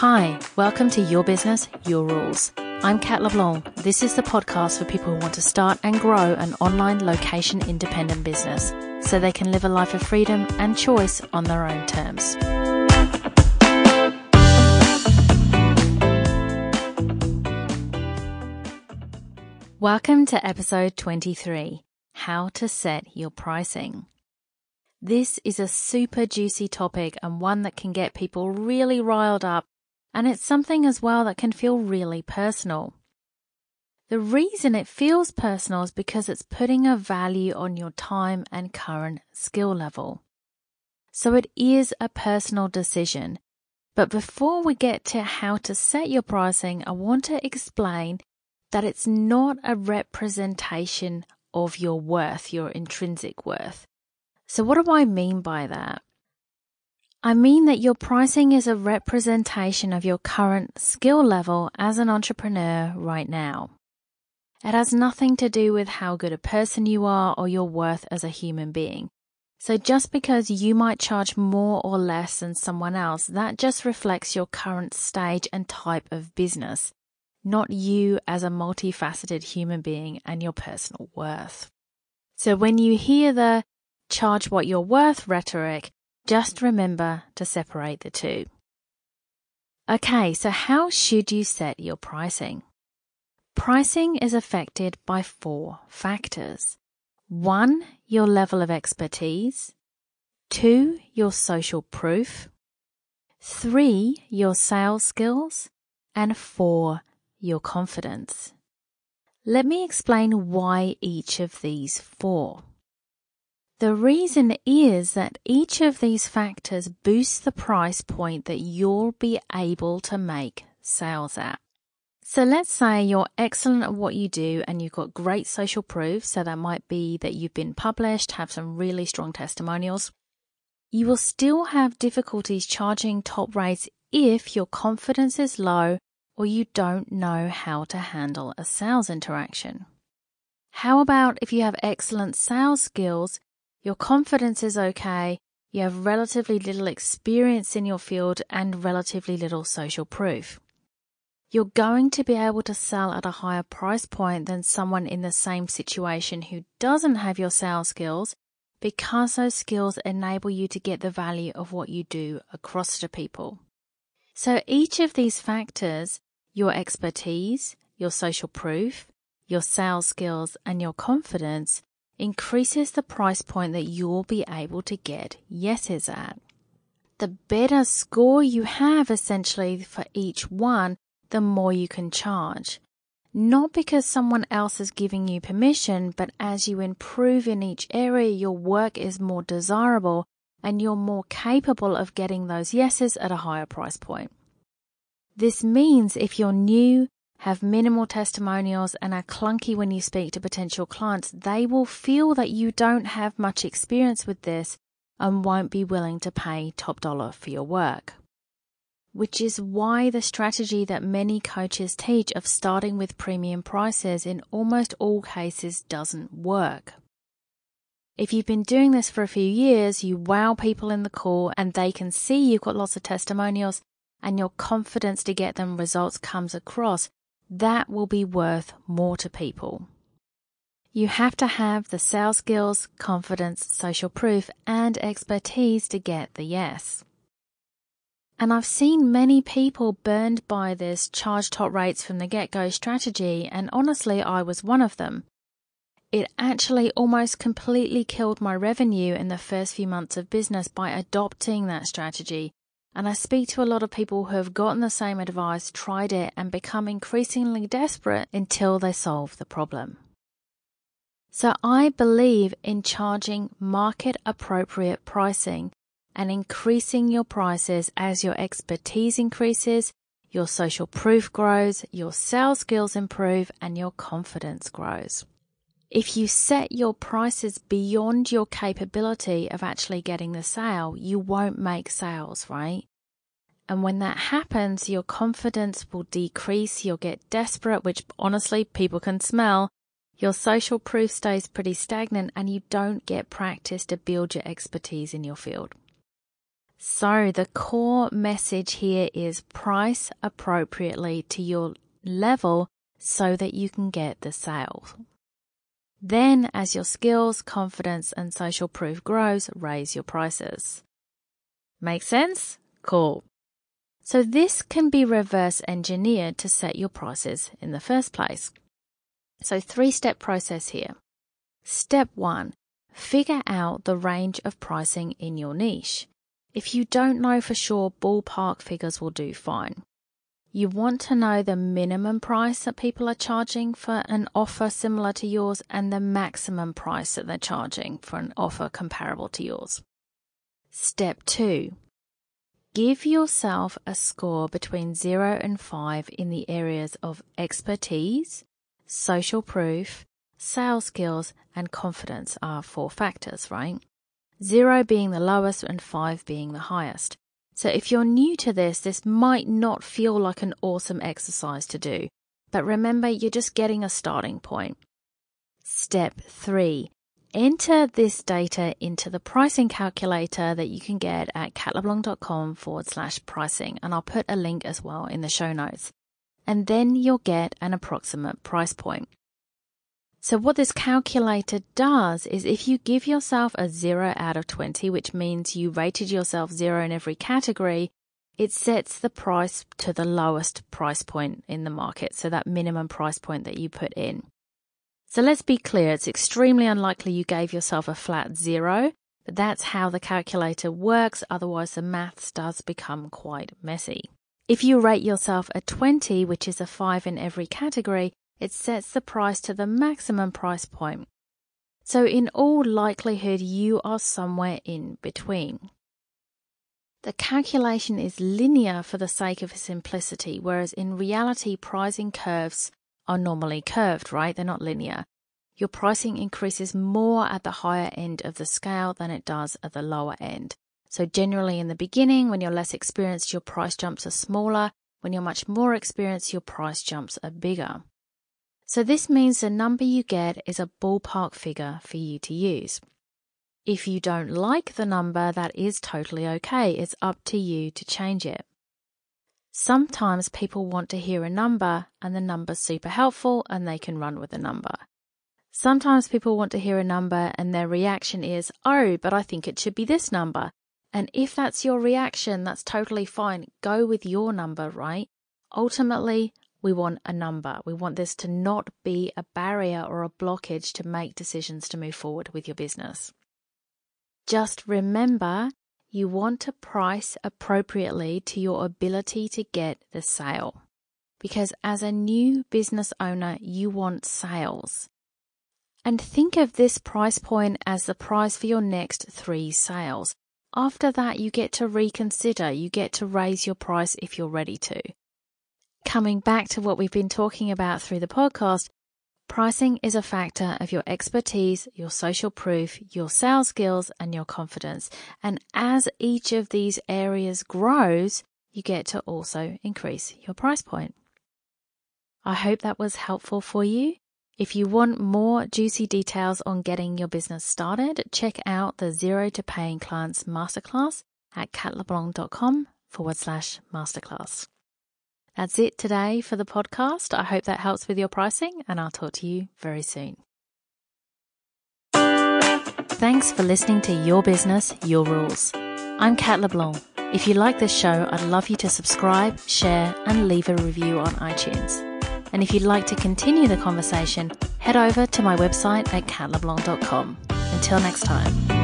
Hi, welcome to Your Business, Your Rules. I'm Cat LeBlanc. This is the podcast for people who want to start and grow an online location independent business so they can live a life of freedom and choice on their own terms. Welcome to episode 23 How to Set Your Pricing. This is a super juicy topic and one that can get people really riled up, and it's something as well that can feel really personal. The reason it feels personal is because it's putting a value on your time and current skill level. So it is a personal decision. But before we get to how to set your pricing, I want to explain that it's not a representation of your worth, your intrinsic worth. So, what do I mean by that? I mean that your pricing is a representation of your current skill level as an entrepreneur right now. It has nothing to do with how good a person you are or your worth as a human being. So just because you might charge more or less than someone else, that just reflects your current stage and type of business, not you as a multifaceted human being and your personal worth. So when you hear the charge what you're worth rhetoric, just remember to separate the two. Okay, so how should you set your pricing? Pricing is affected by four factors. One, your level of expertise. Two, your social proof. Three, your sales skills. And four, your confidence. Let me explain why each of these four. The reason is that each of these factors boosts the price point that you'll be able to make sales at. So let's say you're excellent at what you do and you've got great social proof. So that might be that you've been published, have some really strong testimonials. You will still have difficulties charging top rates if your confidence is low or you don't know how to handle a sales interaction. How about if you have excellent sales skills your confidence is okay, you have relatively little experience in your field and relatively little social proof. You're going to be able to sell at a higher price point than someone in the same situation who doesn't have your sales skills because those skills enable you to get the value of what you do across to people. So each of these factors, your expertise, your social proof, your sales skills, and your confidence increases the price point that you'll be able to get yeses at. The better score you have essentially for each one, the more you can charge. Not because someone else is giving you permission, but as you improve in each area, your work is more desirable and you're more capable of getting those yeses at a higher price point. This means if you're new, have minimal testimonials and are clunky when you speak to potential clients, they will feel that you don't have much experience with this and won't be willing to pay top dollar for your work. Which is why the strategy that many coaches teach of starting with premium prices in almost all cases doesn't work. If you've been doing this for a few years, you wow people in the call and they can see you've got lots of testimonials and your confidence to get them results comes across that will be worth more to people. You have to have the sales skills, confidence, social proof, and expertise to get the yes. And I've seen many people burned by this charge top rates from the get go strategy, and honestly, I was one of them. It actually almost completely killed my revenue in the first few months of business by adopting that strategy and I speak to a lot of people who have gotten the same advice, tried it, and become increasingly desperate until they solve the problem. So I believe in charging market appropriate pricing and increasing your prices as your expertise increases, your social proof grows, your sales skills improve, and your confidence grows. If you set your prices beyond your capability of actually getting the sale, you won't make sales, right? And when that happens, your confidence will decrease. You'll get desperate, which honestly people can smell. Your social proof stays pretty stagnant and you don't get practice to build your expertise in your field. So the core message here is price appropriately to your level so that you can get the sale. Then, as your skills, confidence, and social proof grows, raise your prices. Make sense? Cool. So this can be reverse engineered to set your prices in the first place. So three step process here. Step one, figure out the range of pricing in your niche. If you don't know for sure, ballpark figures will do fine. You want to know the minimum price that people are charging for an offer similar to yours and the maximum price that they're charging for an offer comparable to yours. Step two, give yourself a score between zero and five in the areas of expertise, social proof, sales skills, and confidence are four factors, right? Zero being the lowest and five being the highest. So if you're new to this, this might not feel like an awesome exercise to do. But remember, you're just getting a starting point. Step three. Enter this data into the pricing calculator that you can get at catleblanc.com forward slash pricing. And I'll put a link as well in the show notes. And then you'll get an approximate price point. So what this calculator does is if you give yourself a 0 out of 20, which means you rated yourself 0 in every category, it sets the price to the lowest price point in the market, so that minimum price point that you put in. So let's be clear, it's extremely unlikely you gave yourself a flat 0, but that's how the calculator works, otherwise the maths does become quite messy. If you rate yourself a 20, which is a 5 in every category, it sets the price to the maximum price point. So, in all likelihood, you are somewhere in between. The calculation is linear for the sake of simplicity, whereas in reality, pricing curves are normally curved, right? They're not linear. Your pricing increases more at the higher end of the scale than it does at the lower end. So, generally, in the beginning, when you're less experienced, your price jumps are smaller. When you're much more experienced, your price jumps are bigger. So this means the number you get is a ballpark figure for you to use. If you don't like the number, that is totally okay. It's up to you to change it. Sometimes people want to hear a number and the number's super helpful and they can run with the number. Sometimes people want to hear a number and their reaction is, oh, but I think it should be this number. And if that's your reaction, that's totally fine. Go with your number, right? Ultimately, we want a number. We want this to not be a barrier or a blockage to make decisions to move forward with your business. Just remember you want to price appropriately to your ability to get the sale. Because as a new business owner, you want sales. And think of this price point as the price for your next three sales. After that, you get to reconsider, you get to raise your price if you're ready to coming back to what we've been talking about through the podcast, pricing is a factor of your expertise, your social proof, your sales skills, and your confidence. And as each of these areas grows, you get to also increase your price point. I hope that was helpful for you. If you want more juicy details on getting your business started, check out the Zero to Paying Clients Masterclass at catleblanc.com forward slash masterclass. That's it today for the podcast. I hope that helps with your pricing, and I'll talk to you very soon. Thanks for listening to Your Business, Your Rules. I'm Cat LeBlanc. If you like this show, I'd love you to subscribe, share, and leave a review on iTunes. And if you'd like to continue the conversation, head over to my website at catleblanc.com. Until next time.